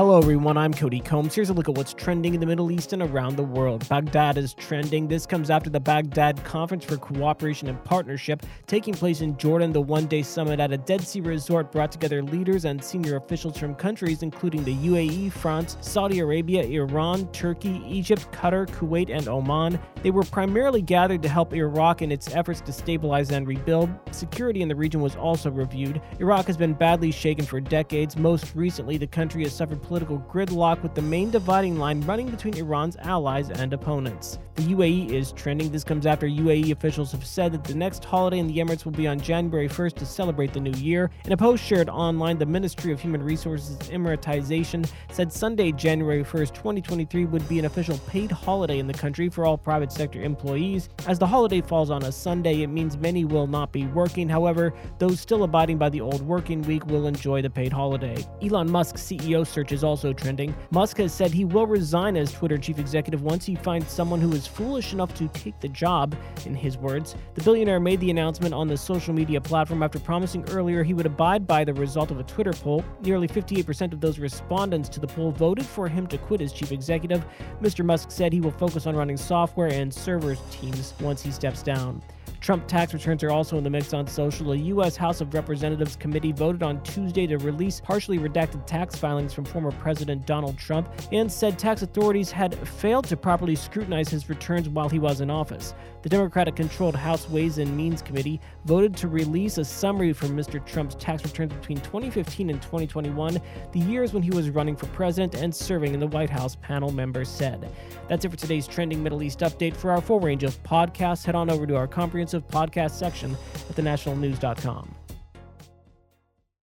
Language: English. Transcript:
Hello, everyone. I'm Cody Combs. Here's a look at what's trending in the Middle East and around the world. Baghdad is trending. This comes after the Baghdad Conference for Cooperation and Partnership taking place in Jordan. The one day summit at a Dead Sea resort brought together leaders and senior officials from countries including the UAE, France, Saudi Arabia, Iran, Turkey, Egypt, Qatar, Kuwait, and Oman. They were primarily gathered to help Iraq in its efforts to stabilize and rebuild. Security in the region was also reviewed. Iraq has been badly shaken for decades. Most recently, the country has suffered political gridlock with the main dividing line running between Iran's allies and opponents. The UAE is trending. This comes after UAE officials have said that the next holiday in the Emirates will be on January 1st to celebrate the new year. In a post shared online, the Ministry of Human Resources Emiratization said Sunday, January 1st, 2023 would be an official paid holiday in the country for all private sector employees. As the holiday falls on a Sunday, it means many will not be working. However, those still abiding by the old working week will enjoy the paid holiday. Elon Musk, CEO search is also trending. Musk has said he will resign as Twitter chief executive once he finds someone who is foolish enough to take the job, in his words. The billionaire made the announcement on the social media platform after promising earlier he would abide by the result of a Twitter poll. Nearly 58% of those respondents to the poll voted for him to quit as chief executive. Mr. Musk said he will focus on running software and server teams once he steps down. Trump tax returns are also in the mix on social. A U.S. House of Representatives committee voted on Tuesday to release partially redacted tax filings from former President Donald Trump and said tax authorities had failed to properly scrutinize his returns while he was in office. The Democratic controlled House Ways and Means Committee voted to release a summary from Mr. Trump's tax returns between 2015 and 2021, the years when he was running for president and serving in the White House, panel members said. That's it for today's trending Middle East update. For our full range of podcasts, head on over to our comprehensive podcast section at thenationalnews.com.